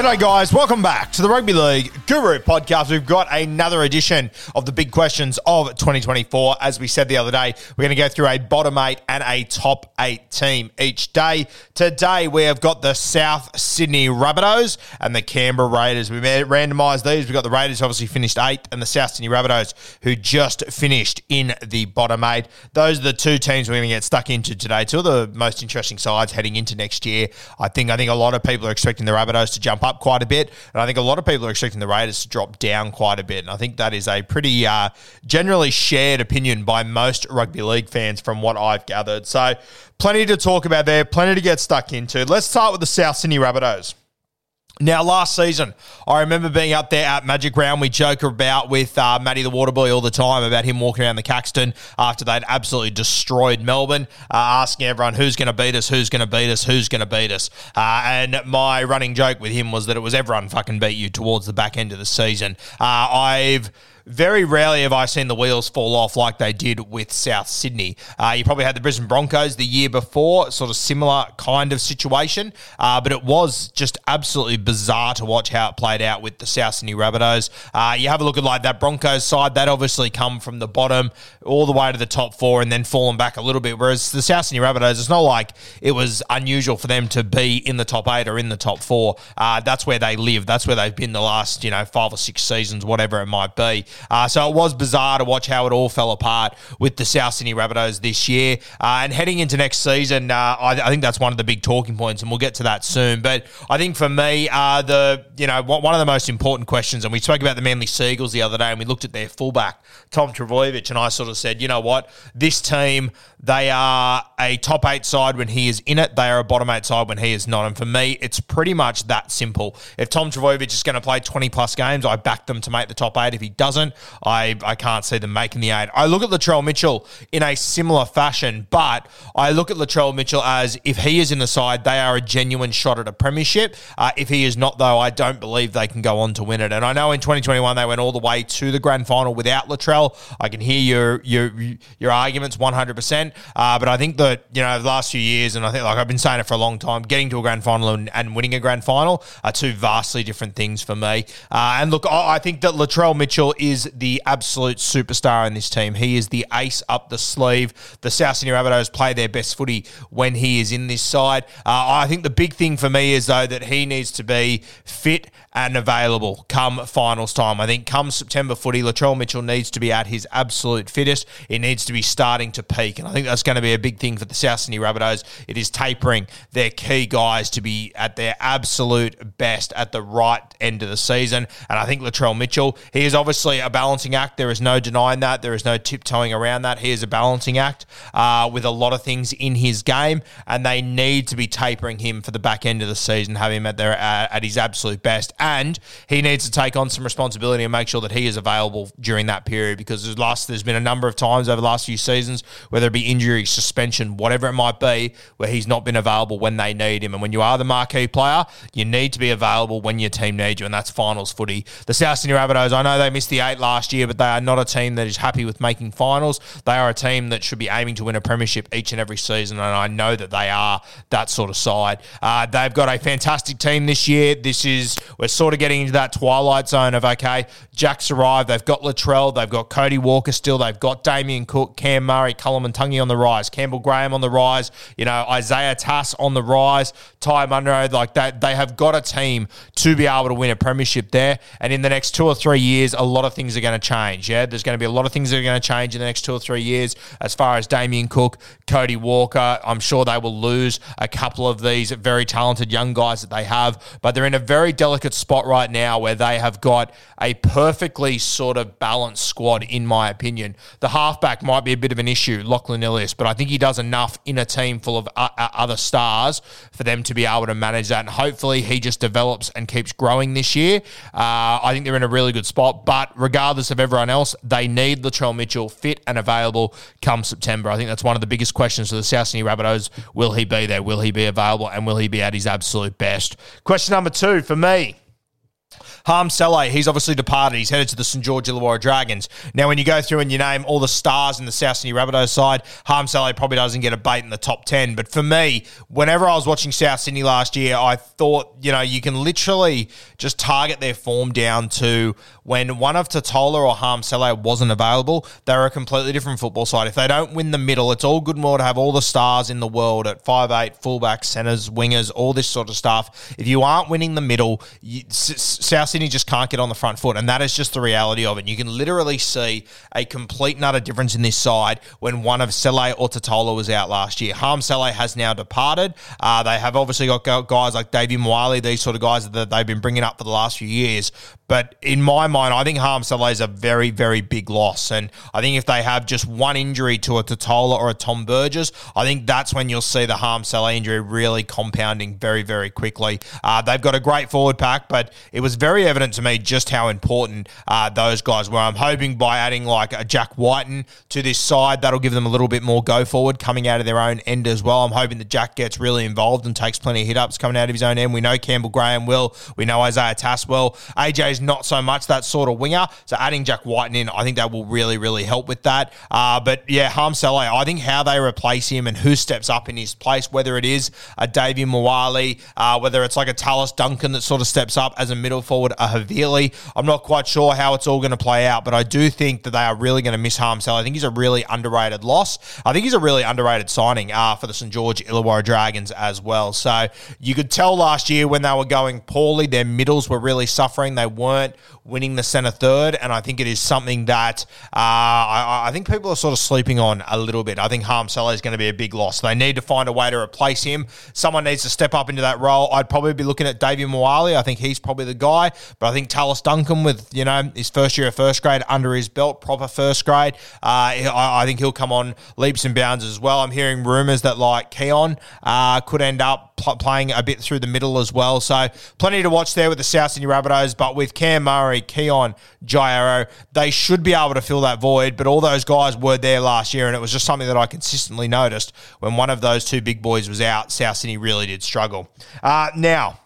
G'day, guys. Welcome back to the Rugby League Guru podcast. We've got another edition of the big questions of 2024. As we said the other day, we're going to go through a bottom eight and a top eight team each day. Today, we have got the South Sydney Rabbitohs and the Canberra Raiders. We randomised these. We've got the Raiders obviously finished eighth and the South Sydney Rabbitohs who just finished in the bottom eight. Those are the two teams we're going to get stuck into today. Two of the most interesting sides heading into next year. I think I think a lot of people are expecting the Rabbitohs to jump up quite a bit, and I think a lot of people are expecting the Raiders to drop down quite a bit. And I think that is a pretty uh, generally shared opinion by most rugby league fans from what I've gathered. So plenty to talk about there, plenty to get stuck into. Let's start with the South Sydney Rabbitohs. Now, last season, I remember being up there at Magic Round. We joke about with uh, Matty the Waterboy all the time about him walking around the Caxton after they'd absolutely destroyed Melbourne, uh, asking everyone who's going to beat us, who's going to beat us, who's going to beat us. Uh, and my running joke with him was that it was everyone fucking beat you towards the back end of the season. Uh, I've very rarely have I seen the wheels fall off like they did with South Sydney. Uh, you probably had the Brisbane Broncos the year before, sort of similar kind of situation, uh, but it was just absolutely bizarre to watch how it played out with the South Sydney Rabbitohs. Uh, you have a look at like that Broncos side, that obviously come from the bottom all the way to the top four and then fallen back a little bit, whereas the South Sydney Rabbitohs, it's not like it was unusual for them to be in the top eight or in the top four. Uh, that's where they live. That's where they've been the last, you know, five or six seasons, whatever it might be. Uh, so it was bizarre to watch how it all fell apart with the South Sydney Rabbitohs this year. Uh, and heading into next season, uh, I, I, think that's one of the big talking points, and we'll get to that soon. But I think for me, uh, the you know one of the most important questions, and we spoke about the Manly Sea Eagles the other day, and we looked at their fullback Tom Trbojevic, and I sort of said, you know what, this team they are a top eight side when he is in it. They are a bottom eight side when he is not. And for me, it's pretty much that simple. If Tom Trbojevic is going to play 20 plus games, I back them to make the top eight. If he doesn't, I, I can't see them making the eight. I look at Latrell Mitchell in a similar fashion, but I look at Latrell Mitchell as if he is in the side, they are a genuine shot at a premiership. Uh, if he is not, though, I don't believe they can go on to win it. And I know in 2021 they went all the way to the grand final without Latrell. I can hear your your your arguments 100%. Uh, but I think that, you know, the last few years, and I think like I've been saying it for a long time, getting to a grand final and, and winning a grand final are two vastly different things for me. Uh, and look, I, I think that Latrell Mitchell is the absolute superstar in this team. He is the ace up the sleeve. The South Sydney Rabbitohs play their best footy when he is in this side. Uh, I think the big thing for me is, though, that he needs to be fit and available come finals time. I think come September footy, Latrell Mitchell needs to be at his absolute fittest. He needs to be starting to peak. And I think that's going to be a big thing for the South Sydney Rabbitohs. It is tapering their key guys to be at their absolute best at the right end of the season. And I think Latrell Mitchell, he is obviously a balancing act. There is no denying that. There is no tiptoeing around that. He is a balancing act uh, with a lot of things in his game, and they need to be tapering him for the back end of the season, have him at their at, at his absolute best, and he needs to take on some responsibility and make sure that he is available during that period because there's last there's been a number of times over the last few seasons, whether it be injury, suspension, whatever it might be, where he's not been available when they need him. And when you are the marquee player, you need to be available when your team needs you, and that's finals footy. The South Sydney Rabbitohs, I know they missed the eight last year, but they are not a team that is happy with making finals. They are a team that should be aiming to win a premiership each and every season, and I know that they are that sort of side. Uh, they've got a fantastic team this year. This is we're sort of getting into that twilight zone of okay, Jack's arrived. They've got Latrell, they've got Cody Walker still, they've got Damien Cook, Cam Murray, Koloamatangi on the rise, Campbell Graham on the rise. You know Isaiah Tass on the rise, Ty Munro like that. They have got a team to be able to win a premiership there, and in the next two or three years, a lot of things are going to change. Yeah, there's going to be a lot of things that are going to change in the next two or three years as far as Damien Cook, Cody Walker. I'm sure they will lose a couple of these very talented young guys that they have, but they're in a very delicate spot right now where they have got a perfectly sort of balanced squad, in my opinion. The halfback might be a bit of an issue, Lachlan Ilias, but I think he does enough in a team full of uh, uh, other stars for them to be able to manage that. And hopefully he just develops and keeps growing this year. Uh, I think they're in a really good spot, but regardless of everyone else, they need Latrell Mitchell fit and available come September. I think that's one of the biggest questions for the South Sydney Rabbitohs. Will he be there? Will he be available? And will he be at his absolute best? Question number two for me. Hame Sele, he's obviously departed. He's headed to the St. George Illawarra Dragons. Now, when you go through and you name all the stars in the South Sydney Rabbitohs side, Hame Sele probably doesn't get a bait in the top 10. But for me, whenever I was watching South Sydney last year, I thought, you know, you can literally just target their form down to when one of Tatola or Hame Sele wasn't available, they're a completely different football side. If they don't win the middle, it's all good and well to have all the stars in the world at five eight, fullbacks, centers, wingers, all this sort of stuff. If you aren't winning the middle, you, South Sydney just can't get on the front foot, and that is just the reality of it. You can literally see a complete and utter difference in this side when one of Sele or Tatola was out last year. Hame Sele has now departed. Uh, they have obviously got guys like Davey Moale, these sort of guys that they've been bringing up for the last few years. But in my mind, I think Hame Sele is a very, very big loss. And I think if they have just one injury to a Tatola or a Tom Burgess, I think that's when you'll see the Hame Sele injury really compounding very, very quickly. Uh, they've got a great forward pack, but it was very evident to me just how important uh, those guys were. I'm hoping by adding like a Jack Wighton to this side, that'll give them a little bit more go forward coming out of their own end as well. I'm hoping that Jack gets really involved and takes plenty of hit ups coming out of his own end. We know Campbell Graham will. We know Isaiah Tass will. AJ's not so much that sort of winger. So adding Jack Wighton in, I think that will really, really help with that. Uh, but yeah, Hame Sele, I think how they replace him and who steps up in his place, whether it is a Davey Moale, uh, whether it's like a Tallis Duncan that sort of steps up as a middle forward, a Havili. I'm not quite sure how it's all going to play out, but I do think that they are really going to miss Hame Sele. I think he's a really underrated loss. I think he's a really underrated signing uh, for the St. George Illawarra Dragons as well. So you could tell last year when they were going poorly, their middles were really suffering. They weren't winning the centre third, and I think it is something that uh, I, I, think people are sort of sleeping on a little bit. I think Hame Sele is going to be a big loss. They need to find a way to replace him. Someone needs to step up into that role. I'd probably be looking at Davey Moale. I think he's probably the guy, but I think Tallis Duncan with you know his first year of first grade under his belt, proper first grade. Uh, I, I, think he'll come on leaps and bounds as well. I'm hearing rumours that like Keaon uh, could end up pl- playing a bit through the middle as well. So plenty to watch there with the South Sydney Rabbitohs, but with Cam Murray, Keaon, Jai Arrow, they should be able to fill that void. But all those guys were there last year, and it was just something that I consistently noticed when one of those two big boys was out. South Sydney really did struggle. Uh, now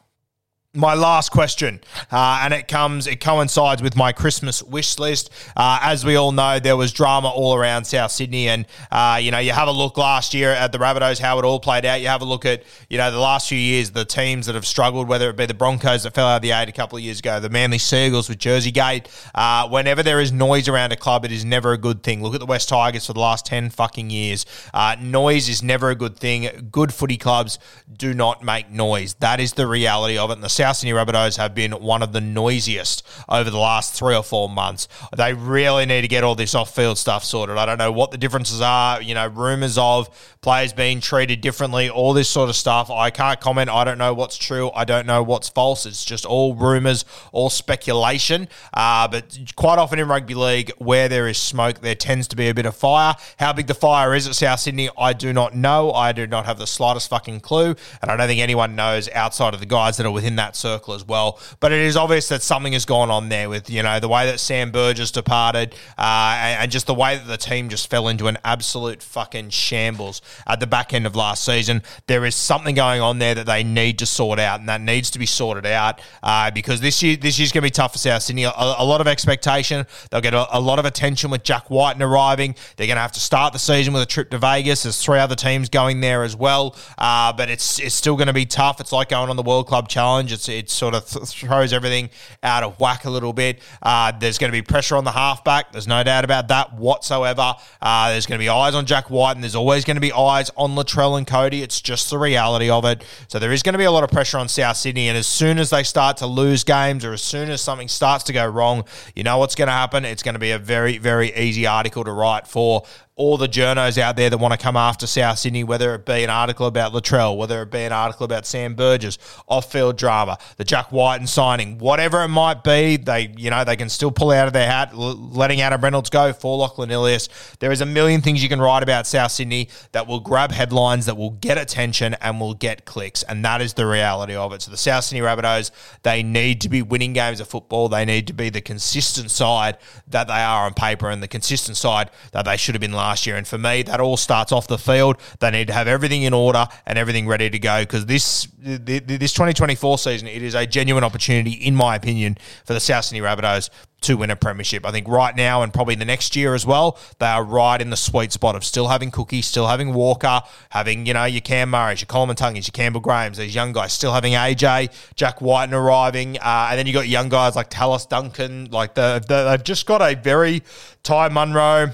my last question, uh, and it comes, it coincides with my Christmas wish list. Uh, as we all know, there was drama all around South Sydney, and uh, you know, you have a look last year at the Rabbitohs, how it all played out. You have a look at, you know, the last few years, the teams that have struggled, whether it be the Broncos that fell out of the eight a couple of years ago, the Manly Sea Eagles with Jersey Gate. Uh, whenever there is noise around a club, it is never a good thing. Look at the West Tigers for the last ten fucking years. Uh, noise is never a good thing. Good footy clubs do not make noise. That is the reality of it. And the South Sydney Rabbitohs have been one of the noisiest over the last three or four months. They really need to get all this off field stuff sorted. I don't know what the differences are, you know, rumors of players being treated differently, all this sort of stuff. I can't comment. I don't know what's true. I don't know what's false. It's just all rumors, all speculation. Uh, but quite often in rugby league, where there is smoke, there tends to be a bit of fire. How big the fire is at South Sydney, I do not know. I do not have the slightest fucking clue. And I don't think anyone knows outside of the guys that are within that circle as well. But it is obvious that something has gone on there with, you know, the way that Sam Burgess departed uh, and, and just the way that the team just fell into an absolute fucking shambles at the back end of last season. There is something going on there that they need to sort out, and that needs to be sorted out uh, because this year this year's going to be tough for South Sydney. A, a lot of expectation. They'll get a, a, lot of attention with Jack Wighton arriving. They're going to have to start the season with a trip to Vegas. There's three other teams going there as well, uh, but it's it's still going to be tough. It's like going on the World Club Challenge. It's it sort of th- throws everything out of whack a little bit. Uh, there's going to be pressure on the halfback. There's no doubt about that whatsoever. Uh, there's going to be eyes on Jack White, and There's always going to be eyes on Latrell and Cody. It's just the reality of it. So there is going to be a lot of pressure on South Sydney. And as soon as they start to lose games or as soon as something starts to go wrong, you know what's going to happen? It's going to be a very, very easy article to write for all the journos out there that want to come after South Sydney, whether it be an article about Latrell, whether it be an article about Sam Burgess, off-field drama, the Jack Wighton signing, whatever it might be, they you know they can still pull out of their hat, letting Adam Reynolds go for Lachlan Ilias. There is a million things you can write about South Sydney that will grab headlines, that will get attention, and will get clicks, and that is the reality of it. So the South Sydney Rabbitohs, they need to be winning games of football. They need to be the consistent side that they are on paper, and the consistent side that they should have been last year. And for me, that all starts off the field. They need to have everything in order and everything ready to go because this this 2024 season, it is a genuine opportunity, in my opinion, for the South Sydney Rabbitohs to win a premiership. I think right now and probably the next year as well, they are right in the sweet spot of still having Cookie, still having Walker, having, you know, your Cam Murray's, your Koloamatangis, your Campbell Grahams, these young guys, still having AJ, Jack Wighton arriving, uh, and then you got young guys like Tallis Duncan, like the, the, they've just got a very Ty Munro,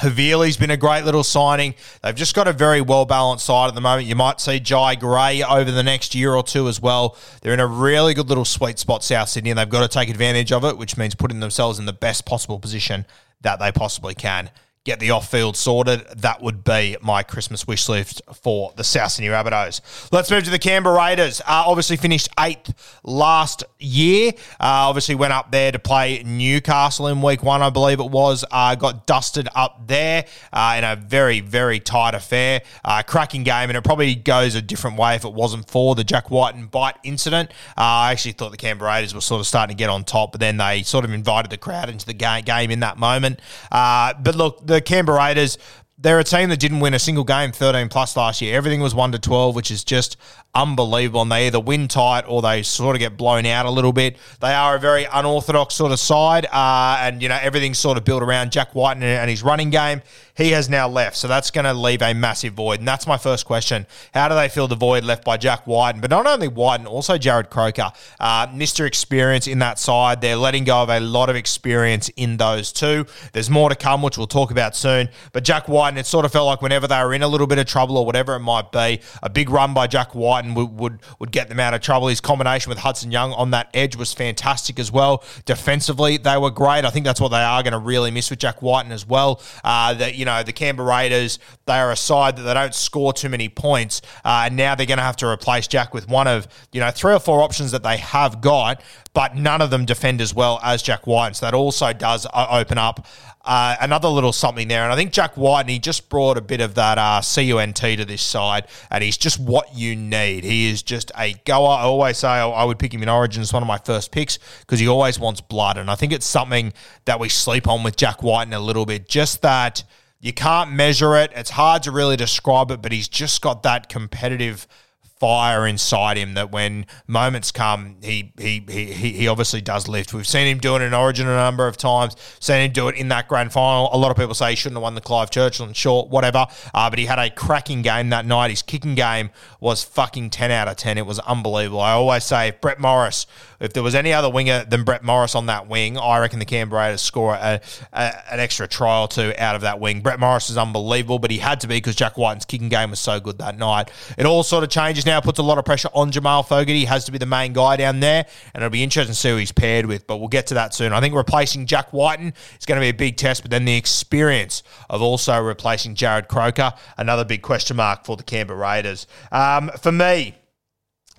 Havili's been a great little signing. They've just got a very well balanced side at the moment. You might see Jai Gray over the next year or two as well. They're in a really good little sweet spot, South Sydney, and they've got to take advantage of it, which means putting themselves in the best possible position that they possibly can get the off field sorted. That would be my Christmas wish list for the South Sydney Rabbitohs. Let's move to the Canberra Raiders. Uh, obviously finished eighth last year. Uh, obviously went up there to play Newcastle in week one, I believe it was. Uh, got dusted up there uh, in a very, very tight affair. Uh, cracking game, and it probably goes a different way if it wasn't for the Jack White and bite incident. Uh, I actually thought the Canberra Raiders were sort of starting to get on top, but then they sort of invited the crowd into the game in that moment. but look, the Canberra Raiders, they're a team that didn't win a single game 13 plus last year. Everything was 1 to 12, which is just unbelievable. And they either win tight or they sort of get blown out a little bit. They are a very unorthodox sort of side. Uh, and, you know, everything's sort of built around Jack Wighton and his running game. He has now left. So that's going to leave a massive void. And that's my first question. How do they fill the void left by Jack Wighton? But not only Wighton, also Jarrod Croker. Uh, Mr. Experience in that side. They're letting go of a lot of experience in those two. There's more to come, which we'll talk about soon. But Jack Wighton, it sort of felt like whenever they were in a little bit of trouble or whatever it might be, a big run by Jack Wighton would, would, would get them out of trouble. His combination with Hudson Young on that edge was fantastic as well. Defensively, they were great. I think that's what they are going to really miss with Jack Wighton as well. Uh, that you know the Canberra Raiders, they are a side that they don't score too many points, uh, and now they're going to have to replace Jack with one of you know three or four options that they have got, but none of them defend as well as Jack Wighton. So that also does uh, open up uh, another little something there. And I think Jack Wighton, he just brought a bit of that uh, CUNT to this side, and he's just what you need. He is just a goer. I always say I, would pick him in Origin as one of my first picks because he always wants blood. And I think it's something that we sleep on with Jack Wighton a little bit. Just that you can't measure it. It's hard to really describe it, but he's just got that competitive – fire inside him that when moments come, he he he he obviously does lift. We've seen him do it in Origin a number of times. Seen him do it in that grand final. A lot of people say he shouldn't have won the Clive Churchill and short, whatever. Uh, but he had a cracking game that night. His kicking game was fucking ten out of ten. It was unbelievable. I always say if Brett Morris if there was any other winger than Brett Morris on that wing, I reckon the Canberra Raiders score a, a, an extra try or two out of that wing. Brett Morris is unbelievable, but he had to be because Jack Wighton's kicking game was so good that night. It all sort of changes now, puts a lot of pressure on Jamal Fogarty. He has to be the main guy down there, and it'll be interesting to see who he's paired with, but we'll get to that soon. I think replacing Jack Wighton is going to be a big test, but then the experience of also replacing Jarrod Croker, another big question mark for the Canberra Raiders. Um, for me,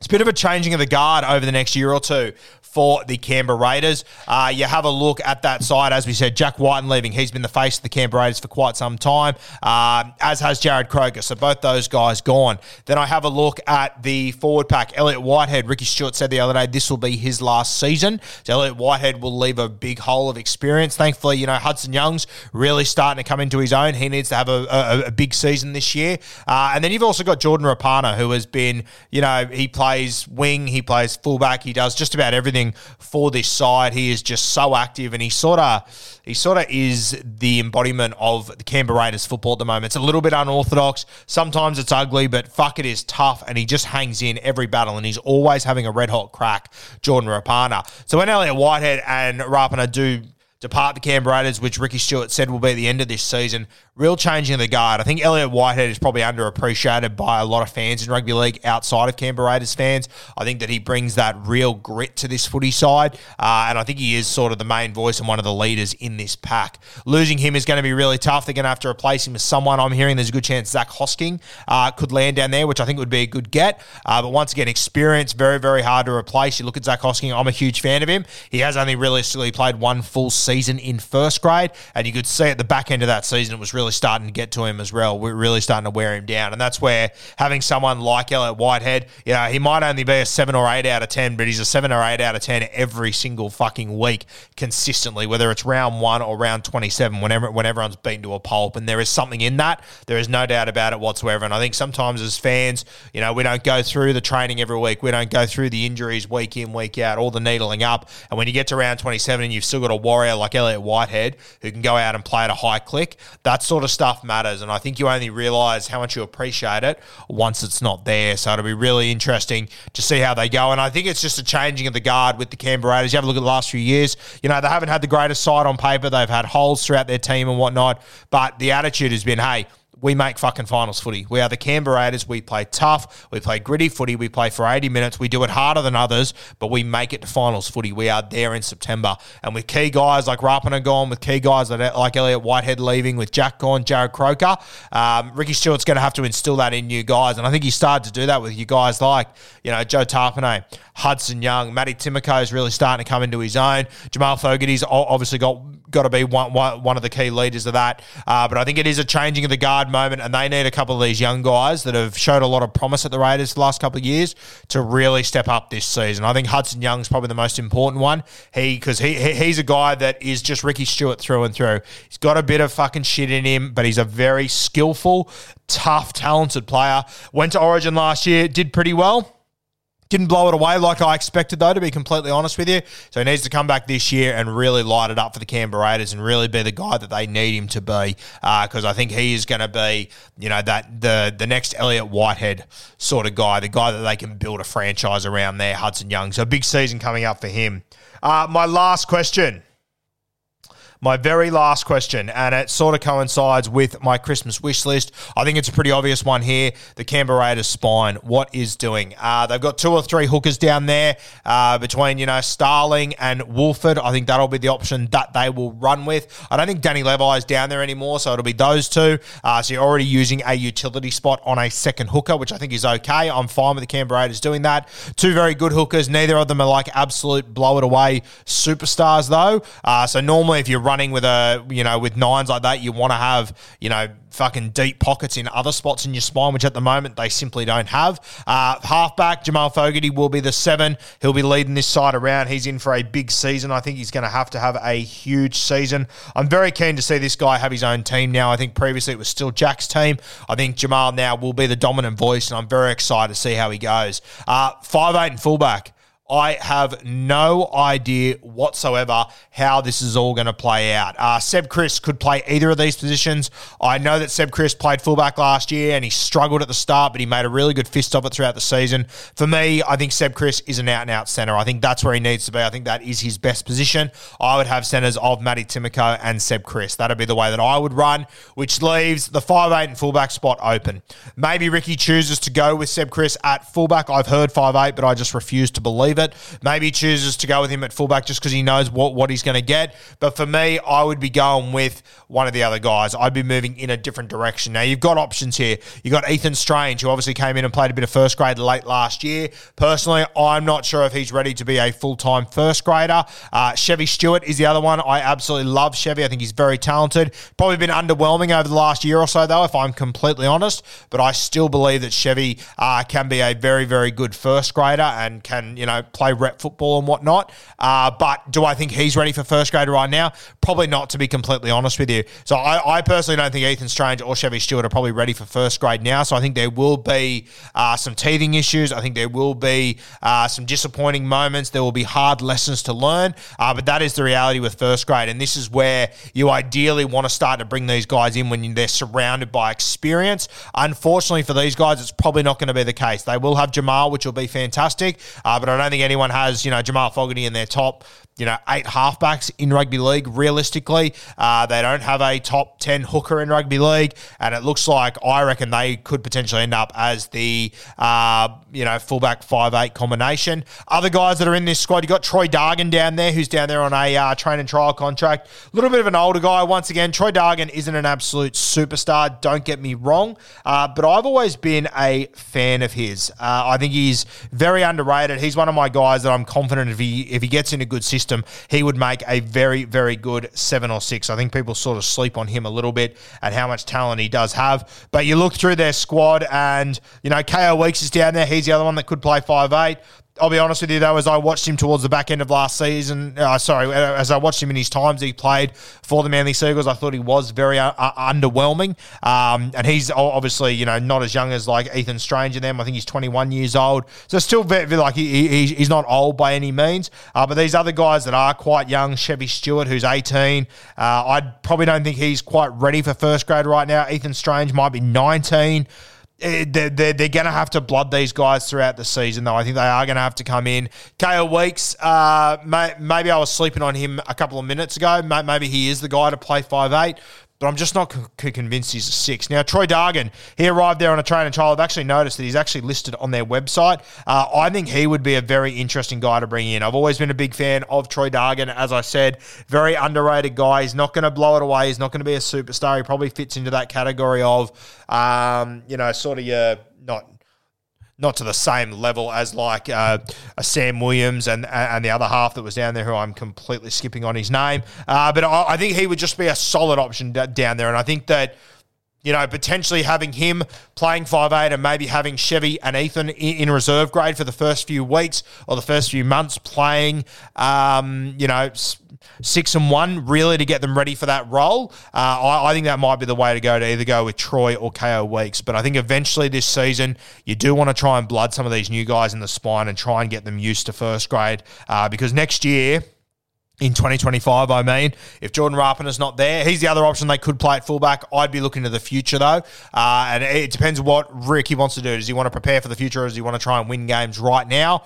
it's a bit of a changing of the guard over the next year or two for the Canberra Raiders. Uh, you have a look at that side. As we said, Jack Wighton leaving. He's been the face of the Canberra Raiders for quite some time, uh, as has Jarrod Croker. So both those guys gone. Then I have a look at the forward pack. Elliott Whitehead. Ricky Stuart said the other day this will be his last season. So Elliott Whitehead will leave a big hole of experience. Thankfully, you know, Hudson Young's really starting to come into his own. He needs to have a, a, a big season this year. Uh, and then you've also got Jordan Rapana, who has been, you know, he plays wing, he plays fullback, he does just about everything for this side. He is just so active, and he sort of he sort of is the embodiment of the Canberra Raiders football at the moment. It's a little bit unorthodox. Sometimes it's ugly, but fuck, it is tough, and he just hangs in every battle, and he's always having a red hot crack. Jordan Rapana. So when Elliott Whitehead and Rapana do depart the Canberra Raiders, which Ricky Stuart said will be at the end of this season. Real changing of the guard. I think Elliott Whitehead is probably underappreciated by a lot of fans in rugby league outside of Canberra Raiders fans. I think that he brings that real grit to this footy side, uh, and I think he is sort of the main voice and one of the leaders in this pack. Losing him is going to be really tough. They're going to have to replace him with someone. I'm hearing there's a good chance Zac Hosking uh, could land down there, which I think would be a good get. Uh, but once again, experience very, very hard to replace. You look at Zac Hosking. I'm a huge fan of him. He has only realistically played one full season in first grade, and you could see at the back end of that season it was really starting to get to him as well. We're really starting to wear him down. And that's where having someone like Elliott Whitehead, you know, he might only be a seven or eight out of 10, but he's a seven or eight out of 10 every single fucking week consistently, whether it's round one or round 27, whenever, when everyone's beaten to a pulp. And there is something in that. There is no doubt about it whatsoever. And I think sometimes as fans, you know, we don't go through the training every week. We don't go through the injuries week in, week out, all the needling up. And when you get to round 27 and you've still got a warrior like Elliott Whitehead who can go out and play at a high click, that sort of stuff matters. And I think you only realize how much you appreciate it once it's not there. So it'll be really interesting to see how they go. And I think it's just a changing of the guard with the Canberra Raiders. You have a look at the last few years. You know, they haven't had the greatest side on paper. They've had holes throughout their team and whatnot. But the attitude has been, hey, we make fucking finals footy. We are the Canberra Raiders. We play tough. We play gritty footy. We play for 80 minutes. We do it harder than others, but we make it to finals footy. We are there in September. And with key guys like Rapana gone, with key guys like Elliott Whitehead leaving, with Jack gone, Jarrod Croker, um, Ricky Stuart's going to have to instill that in new guys. And I think he started to do that with you guys like, you know, Joe Tapine, Hudson Young, Matty Timoko is really starting to come into his own. Jamal Fogarty's obviously got got to be one, one, one of the key leaders of that. Uh, but I think it is a changing of the guard moment, and they need a couple of these young guys that have showed a lot of promise at the Raiders the last couple of years to really step up this season. I think Hudson Young's probably the most important one. He because he, he he's a guy that is just Ricky Stuart through and through. He's got a bit of fucking shit in him, but he's a very skillful, tough, talented player. Went to Origin last year, did pretty well didn't blow it away like I expected, though, to be completely honest with you. So he needs to come back this year and really light it up for the Canberra Raiders and really be the guy that they need him to be. Because uh, I think he is going to be, you know, that the the next Elliott Whitehead sort of guy, the guy that they can build a franchise around there, Hudson Young. So big season coming up for him. Uh, my last question my very last question, and it sort of coincides with my Christmas wish list. I think it's a pretty obvious one here. The Canberra Raiders spine, what is doing? Uh, they've got two or three hookers down there uh, between, you know, Starling and Woolford. I think that'll be the option that they will run with. I don't think Danny Levi is down there anymore, so it'll be those two. Uh, so you're already using a utility spot on a second hooker, which I think is okay. I'm fine with the Canberra Raiders doing that. Two very good hookers. Neither of them are like absolute blow it away superstars, though. Uh, so normally, if you're running running with a you know with nines like that, you want to have you know fucking deep pockets in other spots in your spine, which at the moment they simply don't have. Uh, halfback Jamal Fogarty will be the seven. He'll be leading this side around. He's in for a big season. I think he's going to have to have a huge season. I'm very keen to see this guy have his own team now. I think previously it was still Jack's team. I think Jamal now will be the dominant voice, and I'm very excited to see how he goes. Uh, five eight and fullback. I have no idea whatsoever how this is all going to play out. Uh, Seb Kris could play either of these positions. I know that Seb Kris played fullback last year and he struggled at the start, but he made a really good fist of it throughout the season. For me, I think Seb Kris is an out and out centre. I think that's where he needs to be. I think that is his best position. I would have centres of Matty Timoko and Seb Kris. That'd be the way that I would run, which leaves the five eight and fullback spot open. Maybe Ricky chooses to go with Seb Kris at fullback. I've heard five eight, but I just refuse to believe it. Maybe chooses to go with him at fullback just because he knows what, what he's going to get. But for me, I would be going with one of the other guys. I'd be moving in a different direction. Now, you've got options here. You've got Ethan Strange, who obviously came in and played a bit of first grade late last year. Personally, I'm not sure if he's ready to be a full time first grader. Uh, Chevy Stewart is the other one. I absolutely love Chevy. I think he's very talented. Probably been underwhelming over the last year or so, though, if I'm completely honest. But I still believe that Chevy uh, can be a very, very good first grader and can, you know, play rep football and whatnot. Uh, but do I think he's ready for first grade right now? Probably not, to be completely honest with you. So I, I personally don't think Ethan Strange or Chevy Stewart are probably ready for first grade now. So I think there will be uh, some teething issues. I think there will be uh, some disappointing moments. There will be hard lessons to learn. Uh, but that is the reality with first grade. And this is where you ideally want to start to bring these guys in when they're surrounded by experience. Unfortunately for these guys, it's probably not going to be the case. They will have Jamal, which will be fantastic. Uh, but I don't think anyone has, you know, Jamal Fogarty in their top you know, eight halfbacks in rugby league. Realistically, uh, they don't have a top 10 hooker in rugby league. And it looks like I reckon they could potentially end up as the, uh, you know, fullback 5'8 combination. Other guys that are in this squad, you got Troy Dargan down there, who's down there on a uh, train and trial contract. A little bit of an older guy. Once again, Troy Dargan isn't an absolute superstar, don't get me wrong. Uh, but I've always been a fan of his. Uh, I think he's very underrated. He's one of my guys that I'm confident if he, if he gets in a good system, he would make a very, very good seven or six. I think people sort of sleep on him a little bit and how much talent he does have. But you look through their squad and, you know, Kaeo Weeks is down there. He's the other one that could play five eight. I'll be honest with you though, as I watched him towards the back end of last season, uh, sorry, uh, as I watched him in his times he played for the Manly Sea Eagles, I thought he was very uh, uh, underwhelming. Um, and he's obviously, you know, not as young as like Ethan Strange and them. I think he's 21 years old, so still very, very like he, he, he's not old by any means. Uh, but these other guys that are quite young, Chevy Stewart, who's 18, uh, I probably don't think he's quite ready for first grade right now. Ethan Strange might be 19. Eh, they're, they're, they're going to have to blood these guys throughout the season, though. I think they are going to have to come in. Kaeo Weeks, uh, may, maybe I was sleeping on him a couple of minutes ago. Maybe he is the guy to play five eight but I'm just not c- convinced he's a six. Now, Troy Dargan, he arrived there on a train and trial. I've actually noticed that he's actually listed on their website. Uh, I think he would be a very interesting guy to bring in. I've always been a big fan of Troy Dargan. As I said, very underrated guy. He's not going to blow it away. He's not going to be a superstar. He probably fits into that category of, um, you know, sort of your not not to the same level as like uh, a Sam Williams and and the other half that was down there, who I'm completely skipping on his name. Uh, but I, I, think he would just be a solid option down there, and I think that. You know, potentially having him playing five eight and maybe having Chevy and Ethan in, in, reserve grade for the first few weeks or the first few months playing, um, you know, six and one really to get them ready for that role. Uh, I, I, think that might be the way to go to either go with Troy or Kaeo Weeks. But I think eventually this season you do want to try and blood some of these new guys in the spine and try and get them used to first grade uh, because next year in 2025, I mean. If Jordan is not there, he's the other option they could play at fullback. I'd be looking to the future, though. Uh, and it depends what Ricky wants to do. Does he want to prepare for the future or does he want to try and win games right now?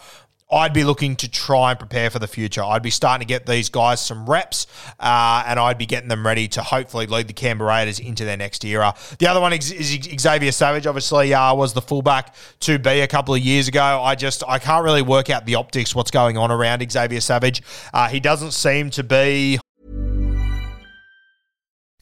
I'd be looking to try and prepare for the future. I'd be starting to get these guys some reps, uh, and I'd be getting them ready to hopefully lead the Canberra Raiders into their next era. The other one is, is Xavier Savage. Obviously, uh, was the fullback to be a couple of years ago. I just I can't really work out the optics, what's going on around Xavier Savage. Uh, he doesn't seem to be.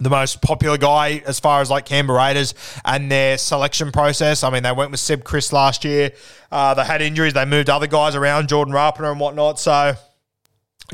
The most popular guy as far as like Canberra Raiders and their selection process. I mean, they went with Seb Kris last year. Uh, they had injuries. They moved other guys around, Jordan Rapana and whatnot. So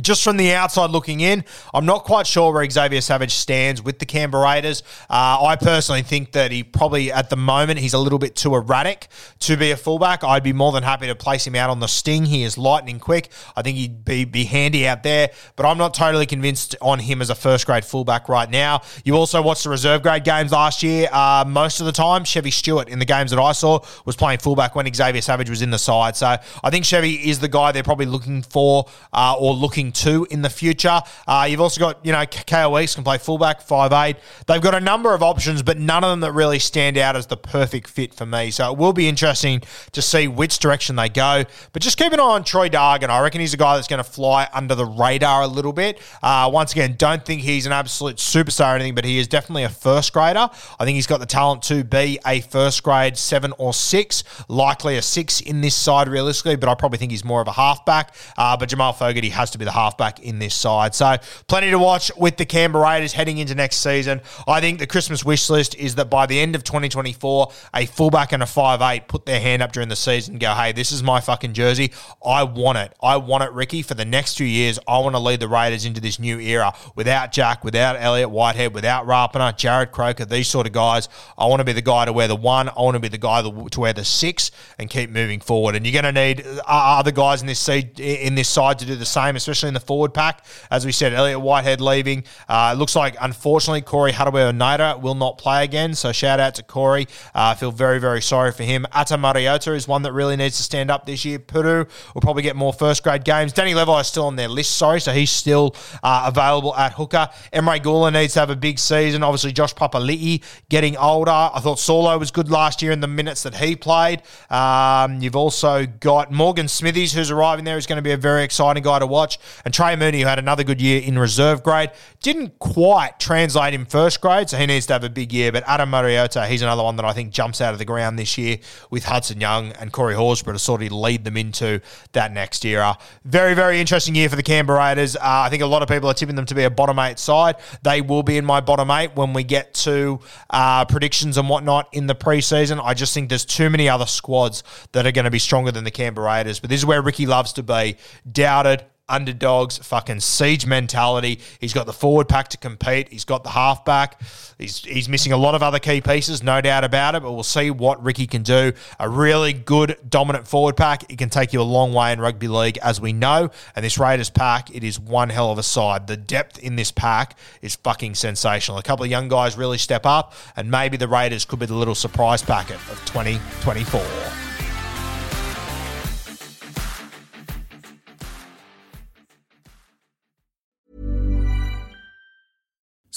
just from the outside looking in, I'm not quite sure where Xavier Savage stands with the Canberra Raiders. Uh, I personally think that he probably, at the moment, he's a little bit too erratic to be a fullback. I'd be more than happy to place him out on the sting. He is lightning quick. I think he'd be, be handy out there, but I'm not totally convinced on him as a first grade fullback right now. You also watched the reserve grade games last year. Uh, most of the time, Chevy Stewart in the games that I saw was playing fullback when Xavier Savage was in the side. So I think Chevy is the guy they're probably looking for uh, or looking to in the future. Uh, you've also got, you know, KO East can play fullback, five eight. They've got a number of options, but none of them that really stand out as the perfect fit for me. So it will be interesting to see which direction they go. But just keep an eye on Troy Dargan. I reckon he's a guy that's going to fly under the radar a little bit. Uh, once again, don't think he's an absolute superstar or anything, but he is definitely a first grader. I think he's got the talent to be a first grade seven or six, likely a six in this side realistically, but I probably think he's more of a halfback. Uh, but Jamal Fogarty has to be the halfback in this side. So plenty to watch with the Canberra Raiders heading into next season. I think the Christmas wish list is that by the end of 2024, a fullback and a five eight put their hand up during the season and go, hey, this is my fucking jersey. I want it. I want it, Ricky, for the next two years. I want to lead the Raiders into this new era without Jack, without Elliott Whitehead, without Rapana, Jarrod Croker, these sort of guys. I want to be the guy to wear the one. I want to be the guy to wear the six and keep moving forward. And you're going to need uh, other guys in this seed, in this side to do the same, especially in the forward pack. As we said, Elliott Whitehead leaving. Uh, it looks like, unfortunately, Corey Harawira will not play again. So shout out to Corey. Uh, I feel very, very sorry for him. Ata Mariota is one that really needs to stand up this year. Puru will probably get more first grade games. Danny Levi is still on their list, sorry. So he's still uh, available at hooker. Emre Guler needs to have a big season. Obviously, Josh Papali'i getting older. I thought Solo was good last year in the minutes that he played. Um, you've also got Morgan Smithies, who's arriving there, is going to be a very exciting guy to watch. And Trey Mooney, who had another good year in reserve grade, didn't quite translate in first grade, so he needs to have a big year. But Ata Mariota, he's another one that I think jumps out of the ground this year with Hudson Young and Corey Horsburgh to sort of lead them into that next era. Very, very interesting year for the Canberra Raiders. Uh, I think a lot of people are tipping them to be a bottom eight side. They will be in my bottom eight when we get to uh, predictions and whatnot in the preseason. I just think there's too many other squads that are going to be stronger than the Canberra Raiders. But this is where Ricky loves to be doubted, underdogs, fucking siege mentality. He's got the forward pack to compete. He's got the halfback. He's he's missing a lot of other key pieces, no doubt about it. But we'll see what Ricky can do. A really good dominant forward pack. It can take you a long way in rugby league, as we know. And this Raiders pack, it is one hell of a side. The depth in this pack is fucking sensational. A couple of young guys really step up, and maybe the Raiders could be the little surprise packet of 2024.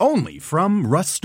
only from Rust